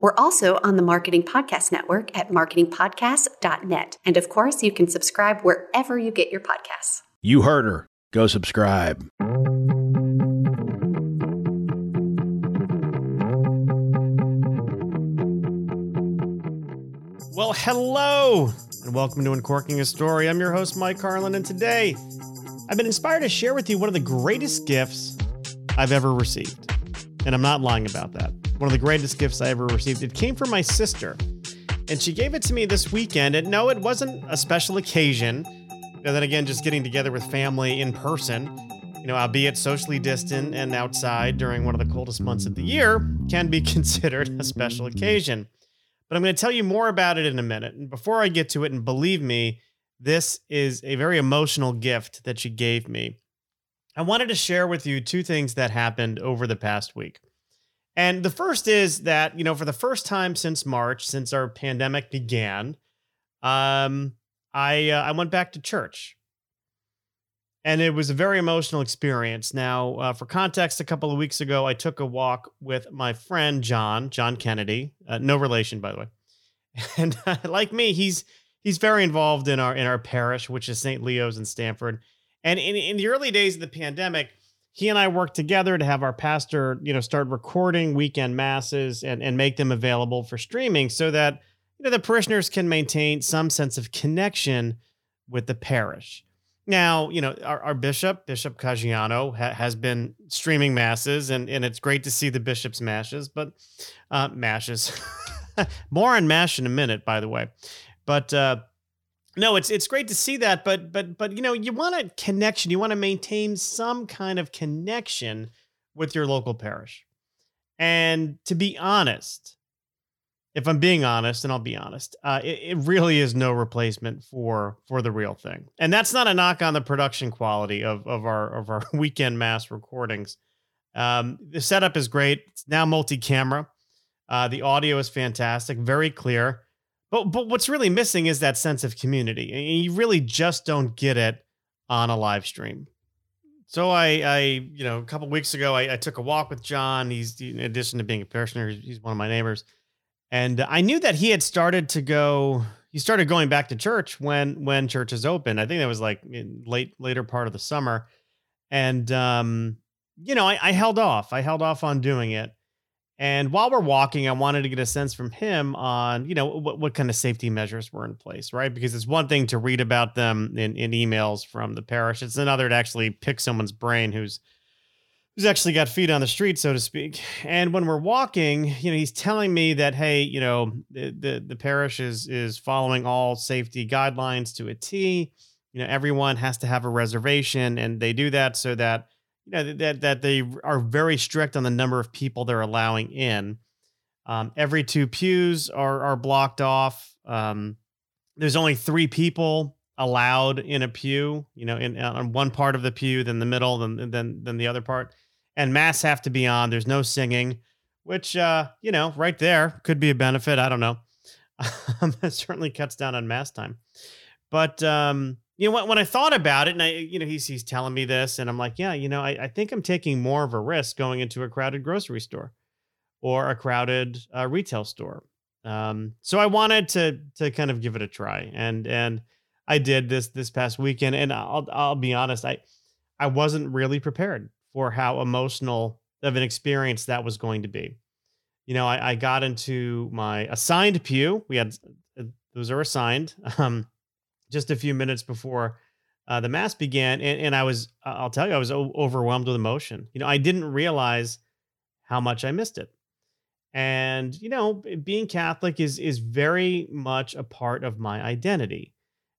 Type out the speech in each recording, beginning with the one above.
We're also on the Marketing Podcast Network at marketingpodcast.net. And of course, you can subscribe wherever you get your podcasts. You heard her. Go subscribe. Well, hello, and welcome to Uncorking a Story. I'm your host, Mike Carlin, and today I've been inspired to share with you one of the greatest gifts I've ever received. And I'm not lying about that. One of the greatest gifts I ever received. It came from my sister, and she gave it to me this weekend. And no, it wasn't a special occasion. And then again, just getting together with family in person, you know, albeit socially distant and outside during one of the coldest months of the year, can be considered a special occasion. But I'm going to tell you more about it in a minute. And before I get to it, and believe me, this is a very emotional gift that she gave me. I wanted to share with you two things that happened over the past week. And the first is that, you know, for the first time since March, since our pandemic began, um, I uh, I went back to church. And it was a very emotional experience. Now, uh, for context, a couple of weeks ago, I took a walk with my friend John, John Kennedy, uh, no relation, by the way. And uh, like me, he's he's very involved in our in our parish, which is St. Leo's in Stamford. And in, in the early days of the pandemic, he and I worked together to have our pastor, you know, start recording weekend masses and, and make them available for streaming so that you know the parishioners can maintain some sense of connection with the parish. Now, you know, our, our bishop, Bishop Caggiano, ha- has been streaming masses, and, and it's great to see the bishop's mashes, but uh, mashes. More on mash in a minute, by the way. But uh, no, it's it's great to see that, but but but you know, you want a connection. You want to maintain some kind of connection with your local parish. And to be honest, if I'm being honest, and I'll be honest, uh, it, it, really is no replacement for for the real thing. And that's not a knock on the production quality of of our of our weekend mass recordings. Um, the setup is great. It's now multi-camera. Uh, the audio is fantastic, very clear. But but what's really missing is that sense of community. And you really just don't get it on a live stream. So I, I, you know, a couple weeks ago, I, I, took a walk with John. He's in addition to being a parishioner, he's one of my neighbors, and I knew that he had started to go. He started going back to church when when churches opened. I think that was like late later part of the summer, and um, you know, I, I held off. I held off on doing it. And while we're walking, I wanted to get a sense from him on, you know, what, what kind of safety measures were in place, right? Because it's one thing to read about them in, in emails from the parish. It's another to actually pick someone's brain who's who's actually got feet on the street, so to speak. And when we're walking, you know, he's telling me that, hey, you know, the the, the parish is is following all safety guidelines to a T. You know, everyone has to have a reservation, and they do that so that you know that that they are very strict on the number of people they're allowing in. Um, every two pews are are blocked off. Um, there's only three people allowed in a pew. You know, in on one part of the pew, then the middle, then then then the other part. And mass have to be on. There's no singing, which uh, you know, right there could be a benefit. I don't know. it certainly cuts down on mass time. But um, you know, when, when I thought about it, and I, you know, he's he's telling me this, and I'm like, yeah, you know, I, I think I'm taking more of a risk going into a crowded grocery store or a crowded uh, retail store. Um, so I wanted to to kind of give it a try, and and I did this this past weekend, and I'll I'll be honest, I I wasn't really prepared for how emotional of an experience that was going to be. You know, I, I got into my assigned pew. We had uh, those are assigned. Um, just a few minutes before uh, the mass began, and, and I was I'll tell you I was o- overwhelmed with emotion. You know, I didn't realize how much I missed it. And you know, being Catholic is is very much a part of my identity,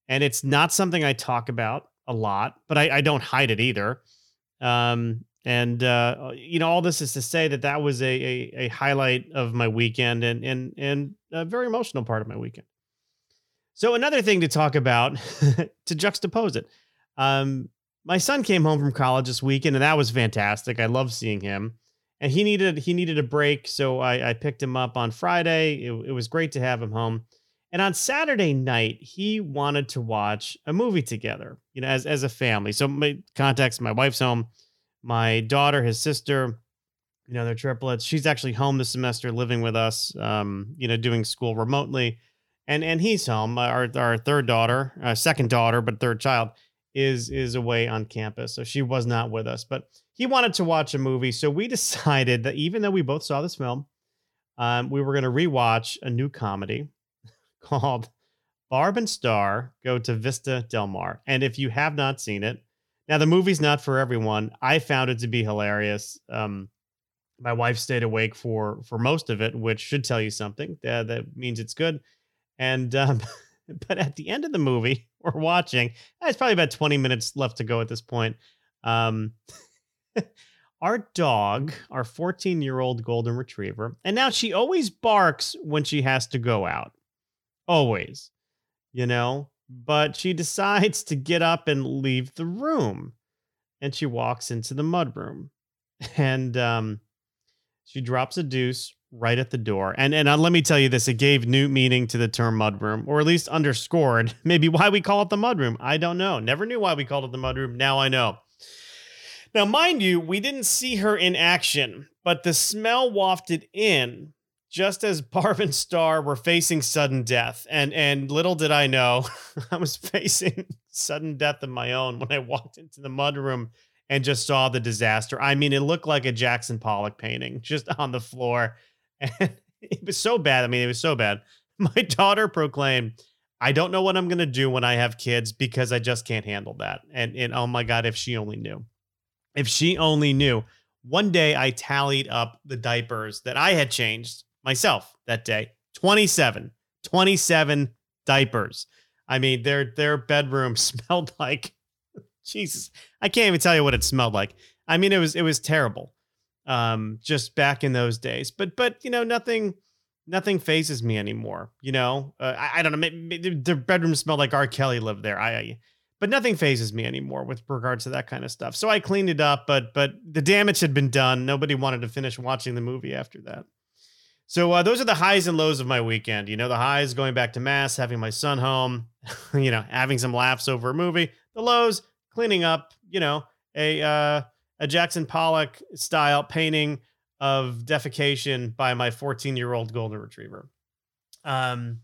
and it's not something I talk about a lot, but I, I don't hide it either. Um, And uh, you know, all this is to say that that was a, a, a highlight of my weekend and and and a very emotional part of my weekend. So another thing to talk about to juxtapose it, um, my son came home from college this weekend, and that was fantastic. I love seeing him, and he needed he needed a break, so I, I picked him up on Friday. It, it was great to have him home. And on Saturday night, he wanted to watch a movie together, you know, as as a family. So my context, my wife's home my daughter, his sister, you know, they're triplets. She's actually home this semester, living with us, um, you know, doing school remotely. And and he's home. Our our third daughter, uh, second daughter, but third child is is away on campus, so she was not with us. But he wanted to watch a movie, so we decided that even though we both saw this film, um, we were going to rewatch a new comedy called Barb and Star Go to Vista Del Mar. And if you have not seen it, now the movie's not for everyone. I found it to be hilarious. Um, my wife stayed awake for for most of it, which should tell you something. Uh, that means it's good. And um, but at the end of the movie, we're watching. Uh, it's probably about twenty minutes left to go at this point. Um, our dog, our fourteen-year-old golden retriever, and now she always barks when she has to go out. Always, you know but she decides to get up and leave the room and she walks into the mudroom and um, she drops a deuce right at the door. And and uh, let me tell you this it gave new meaning to the term mudroom or at least underscored maybe why we call it the mudroom. I don't know. Never knew why we called it the mudroom. Now i know. Now mind you we didn't see her in action but the smell wafted in just as Barb and Star were facing sudden death, and and little did I know, I was facing sudden death of my own when I walked into the mudroom and just saw the disaster. I mean, it looked like a Jackson Pollock painting just on the floor, and it was so bad. I mean, it was so bad. My daughter proclaimed, "I don't know what I'm gonna do when I have kids because I just can't handle that." And and oh my god, if she only knew, if she only knew. One day I tallied up the diapers that I had changed myself that day 27 27 diapers i mean their their bedroom smelled like jesus i can't even tell you what it smelled like i mean it was it was terrible um just back in those days but but you know nothing nothing fazes me anymore you know uh, I, I, don't know maybe the bedroom smelled like r kelly lived there I, I but nothing fazes me anymore with regards to that kind of stuff so i cleaned it up but but the damage had been done nobody wanted to finish watching the movie after that so uh, those are the highs and lows of my weekend. You know, the highs going back to mass, having my son home, you know, having some laughs over a movie. The lows cleaning up, you know, a uh, a Jackson Pollock style painting of defecation by my 14 year old golden retriever. Um,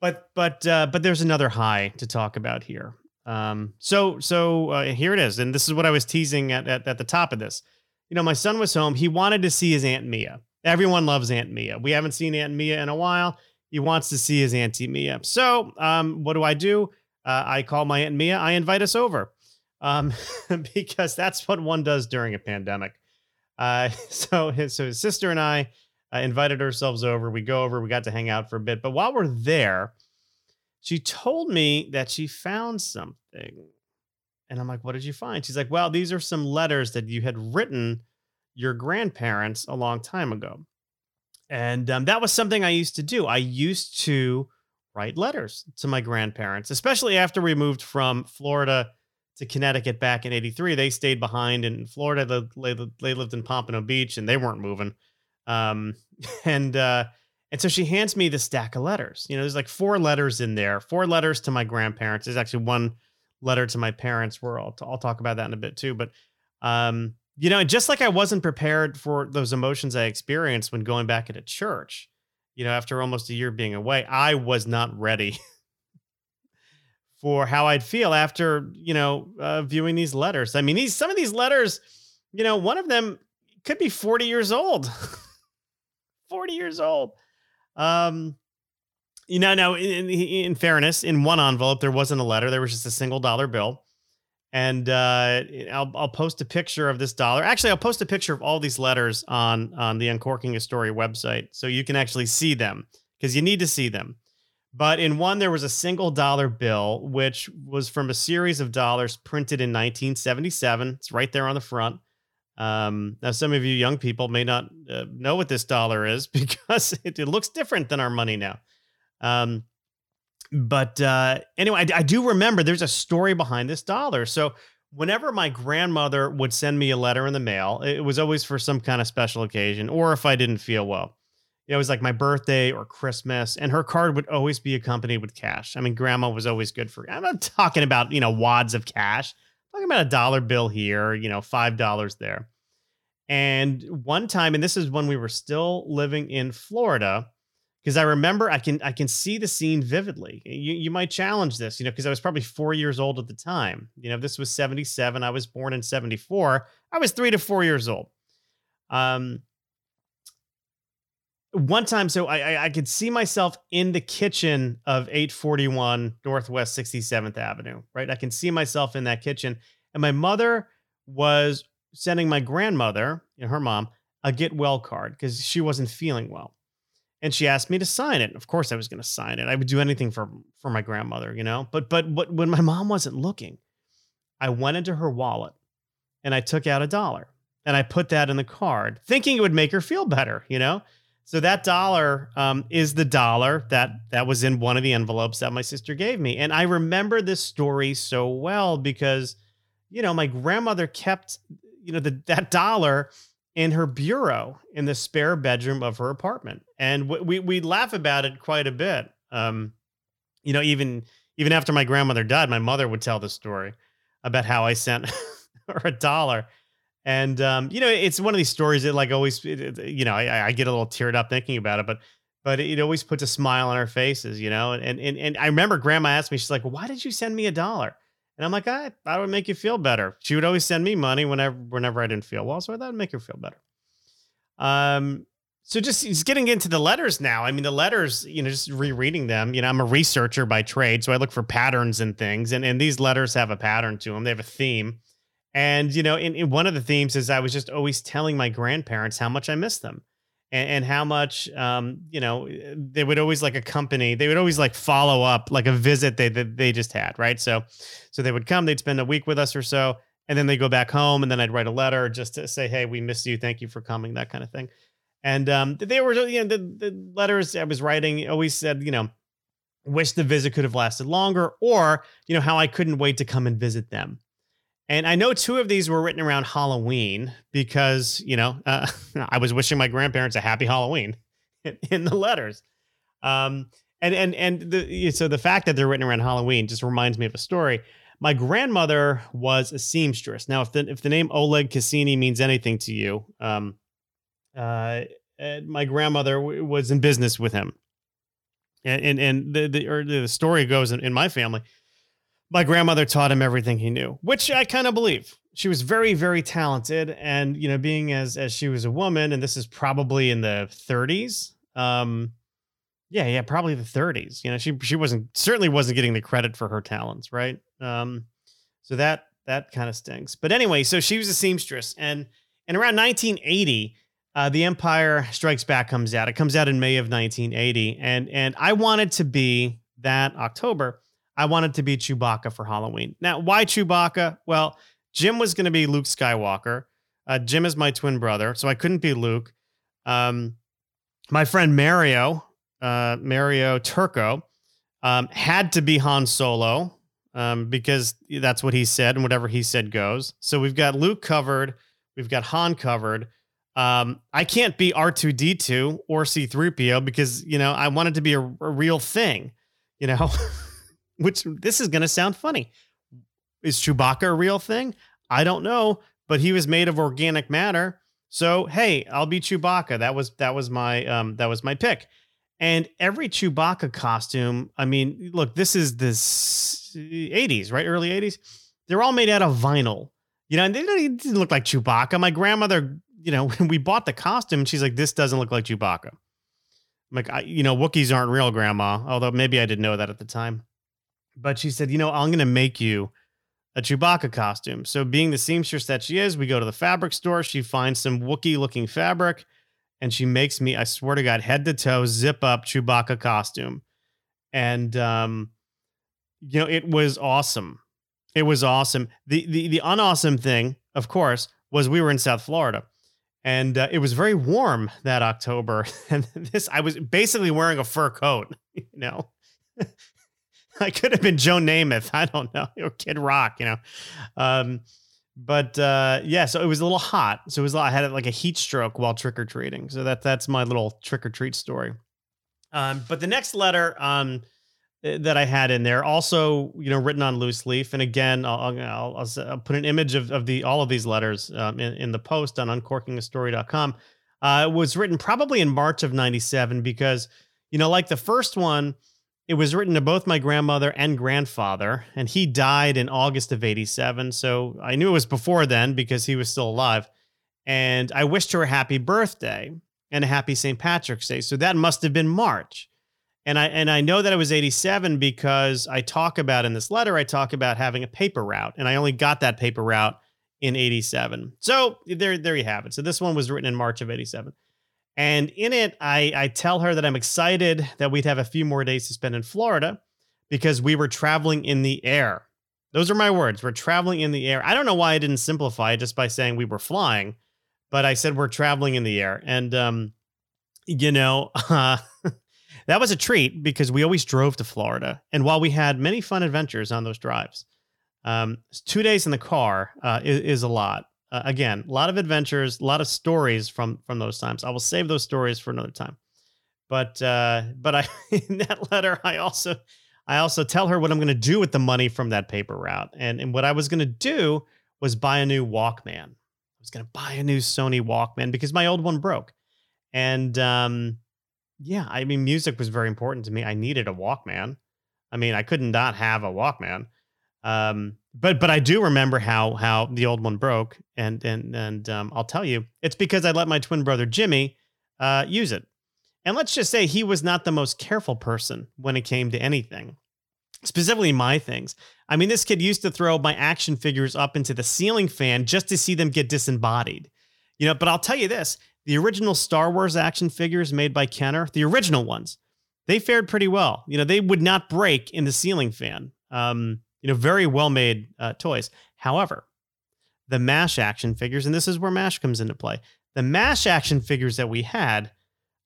but but uh, but there's another high to talk about here. Um, so so uh, here it is, and this is what I was teasing at, at at the top of this. You know, my son was home. He wanted to see his aunt Mia. Everyone loves Aunt Mia. We haven't seen Aunt Mia in a while. He wants to see his Auntie Mia. So, um, what do I do? Uh, I call my Aunt Mia. I invite us over um, because that's what one does during a pandemic. Uh, so, his, so his sister and I uh, invited ourselves over. We go over. We got to hang out for a bit. But while we're there, she told me that she found something. And I'm like, what did you find? She's like, well, these are some letters that you had written your grandparents a long time ago. And um, that was something I used to do. I used to write letters to my grandparents, especially after we moved from Florida to Connecticut back in 83. They stayed behind in Florida. They, they lived in Pompano Beach and they weren't moving. Um, and, uh, and so she hands me the stack of letters. You know, there's like four letters in there, four letters to my grandparents. There's actually one letter to my parents where I'll, I'll talk about that in a bit too. But, um, you know, just like I wasn't prepared for those emotions I experienced when going back into church, you know, after almost a year being away, I was not ready for how I'd feel after, you know, uh, viewing these letters. I mean, these some of these letters, you know, one of them could be 40 years old. 40 years old. Um, you know, now in, in fairness, in one envelope, there wasn't a letter. There was just a single dollar bill and uh, I'll I'll post a picture of this dollar. Actually, I'll post a picture of all these letters on on the Uncorking a Story website, so you can actually see them because you need to see them. But in one, there was a single dollar bill, which was from a series of dollars printed in 1977. It's right there on the front. Um, now, some of you young people may not uh, know what this dollar is because it, it, looks different than our money now. Um, but uh, anyway, I, I do remember there's a story behind this dollar. So whenever my grandmother would send me a letter in the mail, it was always for some kind of special occasion or if I didn't feel well. It was like my birthday or Christmas, and her card would always be accompanied with cash. I mean, grandma was always good for. I'm not talking about you know wads of cash. I'm talking about a dollar bill here, you know, five dollars there. And one time, and this is when we were still living in Florida, because I remember I can I can see the scene vividly. You you might challenge this, you know, because I was probably four years old at the time. You know, this was 77. I was born in 74. I was three to four years old. Um one time, so I, I, I could see myself in the kitchen of 841 Northwest 67th Avenue, right? I can see myself in that kitchen. And my mother was sending my grandmother, you know, her mom, a get well card because she wasn't feeling well. And she asked me to sign it. Of course, I was going to sign it. I would do anything for for my grandmother, you know. But but but when my mom wasn't looking, I went into her wallet and I took out a dollar and I put that in the card, thinking it would make her feel better, you know. So that dollar um, is the dollar that that was in one of the envelopes that my sister gave me, and I remember this story so well because, you know, my grandmother kept you know, the, that dollar in her bureau in the spare bedroom of her apartment. And we, we laugh about it quite a bit. Um, you know, even, even after my grandmother died, my mother would tell the story about how I sent her a dollar. And, um, you know, it's one of these stories that like always, you know, I, I get a little teared up thinking about it, but, but it always puts a smile on our faces, you know? And, and, and I remember grandma asked me, she's like, why did you send me a dollar? And I'm like, I thought it would make you feel better. She would always send me money whenever whenever I didn't feel well, so that it'd make her feel better. Um, so just, just getting into the letters now. I mean, the letters, you know, just rereading them. You know, I'm a researcher by trade, so I look for patterns and things, and and these letters have a pattern to them. They have a theme, and you know, in, in one of the themes is I was just always telling my grandparents how much I miss them and, and how much um, you know they would always like accompany they would always like follow up like a visit they that they just had right? So so they would come they'd spend a week with us or so and then they go back home and then I'd write a letter just to say hey we miss you. Thank you for coming that kind of thing. And um, they were you know the, the letters I was writing always said you know wish the visit could have lasted longer or you know how I couldn't wait to come and visit them and I know two of these were written around Halloween because, you know, uh, I was wishing my grandparents a happy Halloween in, the letters. Um, and and and the so the fact that they're written around Halloween just reminds me of a story. My grandmother was a seamstress. Now, if the if the name Oleg Cassini means anything to you, um, uh, my grandmother w- was in business with him, and and, and the the, the story goes in, in my family my grandmother taught him everything he knew, which I kind of believe. She was very, very talented, and you know, being as as she was a woman, and this is probably in the 30s. Um, yeah, yeah, probably the 30s. You know, she she wasn't certainly wasn't getting the credit for her talents, right? Um, so that that kind of stinks. But anyway, so she was a seamstress, and and around 1980, uh, The Empire Strikes Back comes out. It comes out in May of 1980, and and I wanted to be that October I wanted to be Chewbacca for Halloween. Now, why Chewbacca? Well, Jim was going to be Luke Skywalker. Uh, Jim is my twin brother, so I couldn't be Luke. Um, my friend Mario, uh, Mario Turco, um, had to be Han Solo um, because that's what he said, and whatever he said goes. So we've got Luke covered, we've got Han covered. Um, I can't be R2D2 or C3PO because, you know, I wanted to be a, a real thing, you know? which this is going to sound funny. Is Chewbacca a real thing? I don't know, but he was made of organic matter. So hey, I'll be Chewbacca. That was that was my um that was my pick. And every Chewbacca costume, I mean, look, this is this 80s, right? Early 80s. They're all made out of vinyl. You know, and they didn't look like Chewbacca. My grandmother, you know, when we bought the costume, she's like, this doesn't look like Chewbacca. I'm like, I, you know, Wookiees aren't real, grandma. Although maybe I didn't know that at the time. But she said, you know, I'm going to make you a Chewbacca costume. So, being the seamstress that she is, we go to the fabric store. She finds some Wookiee looking fabric and she makes me, I swear to God, head to toe, zip up Chewbacca costume. And, um, you know, it was awesome. It was awesome. The, the, the unawesome thing, of course, was we were in South Florida and uh, it was very warm that October. And this, I was basically wearing a fur coat, you know. I could have been Joe Namath. I don't know, or Kid Rock, you know. Um, but uh, yeah, so it was a little hot. So it was I had like a heat stroke while trick or treating. So that that's my little trick or treat story. Um, but the next letter um, that I had in there, also you know written on loose leaf, and again I'll, I'll, I'll, I'll put an image of, of the all of these letters um, in, in the post on uncorkingastory.com. Uh, it was written probably in March of '97 because you know like the first one it was written to both my grandmother and grandfather, and he died in August of 87. So I knew it was before then because he was still alive. And I wished her a happy birthday and a happy St. Patrick's Day. So that must have been March. And I and I know that it was 87 because I talk about in this letter, I talk about having a paper route. And I only got that paper route in 87. So there, there you have it. So this one was written in March of 87. And in it, I, I tell her that I'm excited that we'd have a few more days to spend in Florida because we were traveling in the air. Those are my words. We're traveling in the air. I don't know why I didn't simplify it just by saying we were flying, but I said we're traveling in the air. And, um, you know, uh, that was a treat because we always drove to Florida. And while we had many fun adventures on those drives, um, two days in the car uh, is, is a lot uh, again, a lot of adventures, a lot of stories from from those times. I will save those stories for another time. But uh, but I in that letter, I also I also tell her what I'm going to do with the money from that paper route, and and what I was going to do was buy a new Walkman. I was going to buy a new Sony Walkman because my old one broke, and um, yeah, I mean, music was very important to me. I needed a Walkman. I mean, I could not not have a Walkman. Um, but but I do remember how how the old one broke, and and and um, I'll tell you, it's because I let my twin brother Jimmy uh, use it, and let's just say he was not the most careful person when it came to anything, specifically my things. I mean, this kid used to throw my action figures up into the ceiling fan just to see them get disembodied, you know. But I'll tell you this: the original Star Wars action figures made by Kenner, the original ones, they fared pretty well. You know, they would not break in the ceiling fan. Um, you know, very well made uh, toys. However, the MASH action figures, and this is where MASH comes into play. The MASH action figures that we had,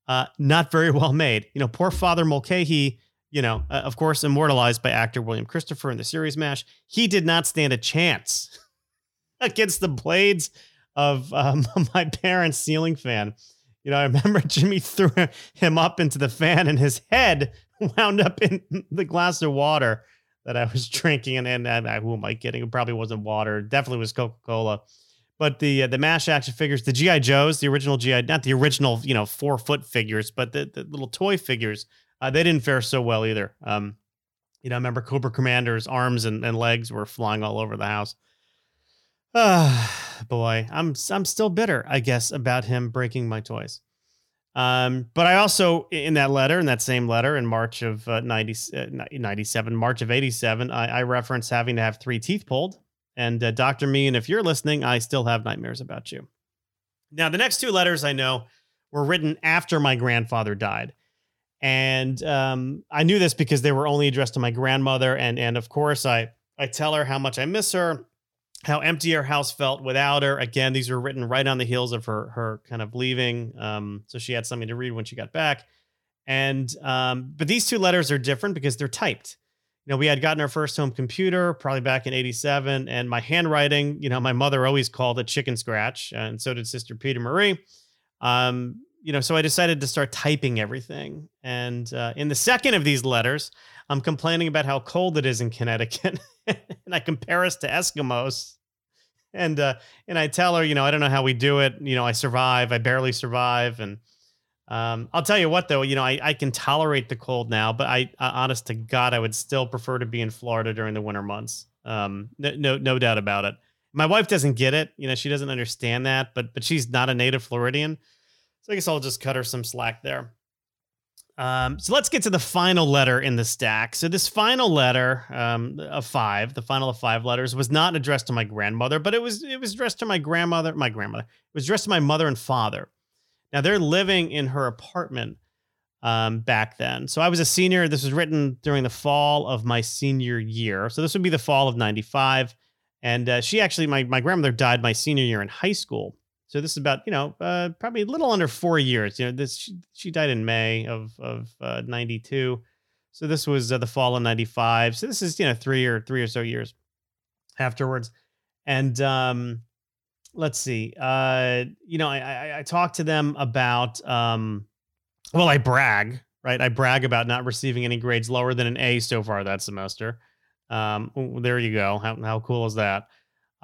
uh, not very well made. You know, poor Father Mulcahy, you know, uh, of course, immortalized by actor William Christopher in the series MASH, he did not stand a chance against the blades of um, my parents' ceiling fan. You know, I remember Jimmy threw him up into the fan and his head wound up in the glass of water that I was drinking, and and, and who am I kidding? It probably wasn't water. Definitely was Coca Cola. But the uh, the Mash action figures, the GI Joes, the original GI, not the original, you know, four foot figures, but the, the little toy figures, uh, they didn't fare so well either. Um, you know, I remember Cobra Commander's arms and, and legs were flying all over the house. Ah, boy, I'm I'm still bitter, I guess, about him breaking my toys. Um, but I also, in that letter, in that same letter, in March of uh, 90, uh, 97, March of 87, I, I reference having to have three teeth pulled. And uh, Dr. Mean, if you're listening, I still have nightmares about you. Now, the next two letters I know were written after my grandfather died. And um, I knew this because they were only addressed to my grandmother. And, and of course, I, I tell her how much I miss her how empty her house felt without her. Again, these were written right on the heels of her her kind of leaving, um, so she had something to read when she got back. And um, but these two letters are different because they're typed. You know, we had gotten our first home computer probably back in '87, and my handwriting, you know, my mother always called it chicken scratch, and so did Sister Peter Marie. Um, you know, so I decided to start typing everything. And uh, in the second of these letters, I'm complaining about how cold it is in Connecticut, and I compare us to Eskimos and uh, and I tell her, you know, I don't know how we do it. You know, I survive. I barely survive. And um, I'll tell you what, though, you know, I, I can tolerate the cold now, but I, honest to God, I would still prefer to be in Florida during the winter months. Um, no, no, no doubt about it. My wife doesn't get it. You know, she doesn't understand that, but but she's not a native Floridian, so I guess I'll just cut her some slack there. Um, so let's get to the final letter in the stack. So this final letter um, of five, the final of five letters, was not addressed to my grandmother, but it was it was addressed to my grandmother, my grandmother. It was addressed to my mother and father. Now they're living in her apartment um, back then. So I was a senior. This was written during the fall of my senior year. So this would be the fall of '95, And uh, she actually, my my grandmother died my senior year in high school. So this is about you know uh, probably a little under four years. You know, this she, she died in May of of '92. Uh, so this was uh, the fall of '95. So this is you know three or three or so years afterwards. And um, let's see. Uh, you know, I, I, I talked to them about. Um, well, I brag, right? I brag about not receiving any grades lower than an A so far that semester. Um, there you go. How how cool is that?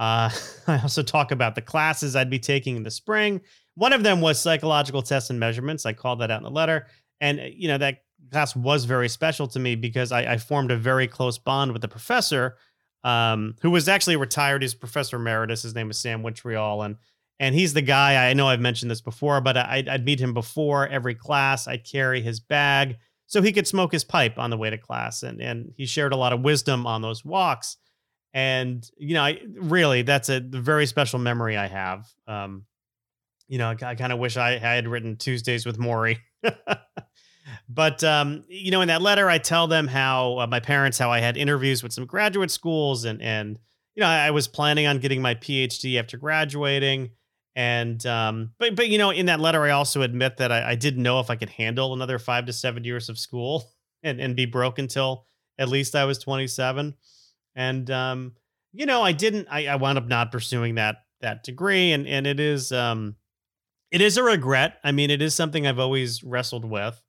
Uh, I also talk about the classes I'd be taking in the spring. One of them was psychological tests and measurements. I called that out in the letter, and uh, you know that class was very special to me because I, I formed a very close bond with the professor um, who was actually retired. He's Professor Emeritus. His name is Sam Witriol, and and he's the guy. I know I've mentioned this before, but I, I'd meet him before every class. I'd carry his bag so he could smoke his pipe on the way to class, and and he shared a lot of wisdom on those walks. And you know, I really that's a very special memory I have. Um, you know, I, I kind of wish I, I had written Tuesdays with Morrie. But um, you know, in that letter, I tell them how uh, my parents, how I had interviews with some graduate schools, and and you know, I, I was planning on getting my PhD after graduating. And um, but but you know, in that letter, I also admit that I, I didn't know if I could handle another five to seven years of school and and be broke until at least I was 27. And um, you know, I didn't. I, I wound up not pursuing that that degree, and and it is um, it is a regret. I mean, it is something I've always wrestled with.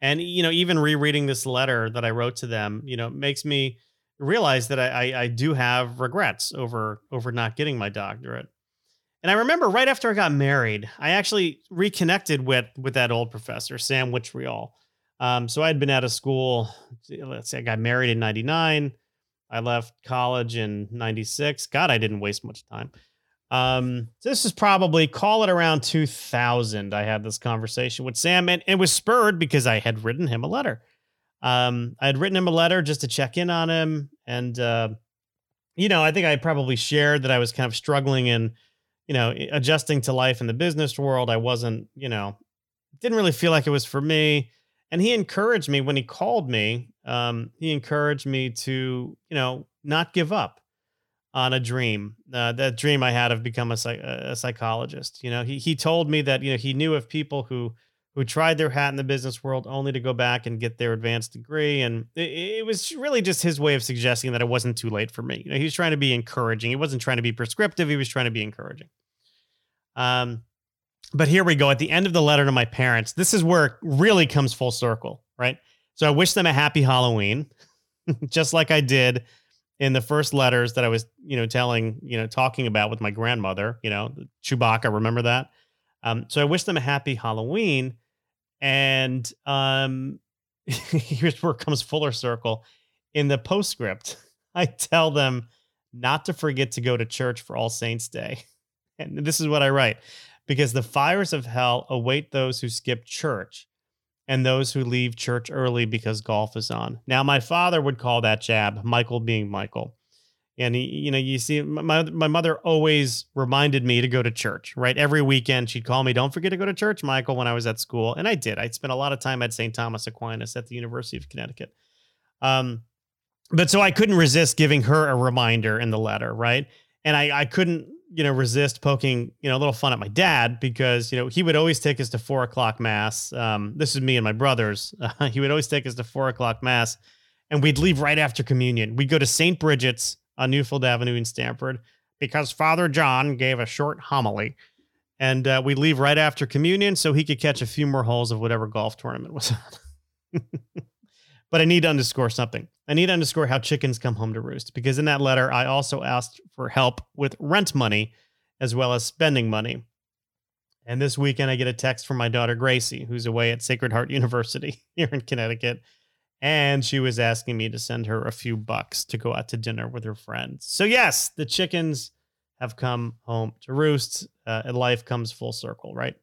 And you know, even rereading this letter that I wrote to them, you know, makes me realize that I, I, I do have regrets over over not getting my doctorate. And I remember right after I got married, I actually reconnected with with that old professor, Sam Witriol. Um, so I had been out of school. Let's say I got married in '99. I left college in '96. God, I didn't waste much time. Um, this is probably call it around 2000. I had this conversation with Sam, and it was spurred because I had written him a letter. Um, I had written him a letter just to check in on him, and uh, you know, I think I probably shared that I was kind of struggling in, you know, adjusting to life in the business world. I wasn't, you know, didn't really feel like it was for me. And he encouraged me when he called me. Um, he encouraged me to, you know, not give up on a dream, uh, that dream I had of become a, a psychologist. You know, he he told me that you know he knew of people who who tried their hat in the business world only to go back and get their advanced degree, and it, it was really just his way of suggesting that it wasn't too late for me. You know, he was trying to be encouraging. He wasn't trying to be prescriptive. He was trying to be encouraging. Um, but here we go at the end of the letter to my parents. This is where it really comes full circle, right? So I wish them a happy Halloween, just like I did in the first letters that I was, you know, telling, you know, talking about with my grandmother, you know, Chewbacca, remember that? Um, so I wish them a happy Halloween. And um, here's where it comes fuller circle. In the postscript, I tell them not to forget to go to church for All Saints Day. And this is what I write because the fires of hell await those who skip church and those who leave church early because golf is on. Now, my father would call that jab, Michael being Michael. And he, you know, you see, my my mother always reminded me to go to church. Right, every weekend she'd call me, "Don't forget to go to church, Michael." When I was at school, and I did. I spent a lot of time at St. Thomas Aquinas at the University of Connecticut. Um, but so I couldn't resist giving her a reminder in the letter, right? And I I couldn't you know, resist poking, you know, a little fun at my dad because, you know, he would always take us to four o'clock mass. Um, this is me and my brothers. Uh, he would always take us to four o'clock mass and we'd leave right after communion. We'd go to St. Bridget's on Newfield Avenue in Stamford because Father John gave a short homily. And uh, we'd leave right after communion so he could catch a few more holes of whatever golf tournament was on. but I need to underscore something. I need to underscore how chickens come home to roost because in that letter, I also asked for help with rent money as well as spending money. And this weekend, I get a text from my daughter, Gracie, who's away at Sacred Heart University here in Connecticut. And she was asking me to send her a few bucks to go out to dinner with her friends. So, yes, the chickens have come home to roost. Uh, and life comes full circle, right?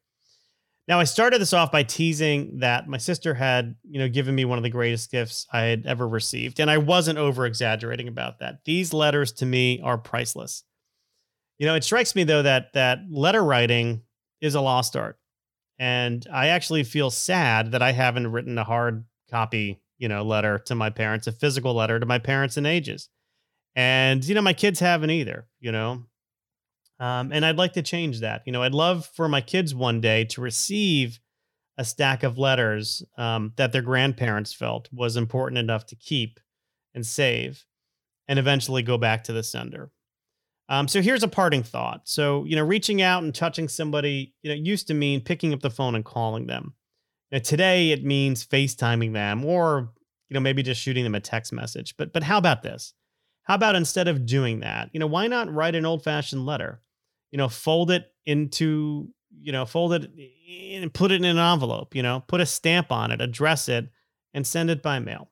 Now, I started this off by teasing that my sister had, you know, given me one of the greatest gifts I had ever received, and I wasn't over exaggerating about that. These letters to me are priceless. You know, it strikes me though that that letter writing is a lost art, and I actually feel sad that I haven't written a hard copy, you know, letter to my parents, a physical letter to my parents in ages. And, you know, my kids haven't either, you know. Um, and I'd like to change that. You know, I'd love for my kids one day to receive a stack of letters um, that their grandparents felt was important enough to keep and save and eventually go back to the sender. Um, so here's a parting thought. So, you know, reaching out and touching somebody, you know, used to mean picking up the phone and calling them. Now, today it means FaceTiming them or, you know, maybe just shooting them a text message. But but how about this? How about instead of doing that, you know, why not write an old-fashioned letter? You know, fold it into, you know, fold it and put it in an envelope, you know, put a stamp on it, address it, and send it by mail.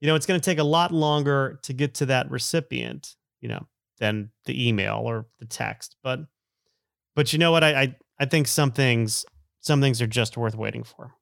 You know, it's going to take a lot longer to get to that recipient, you know, than the email or the text. But but you know what? I I, I think some things some things are just worth waiting for.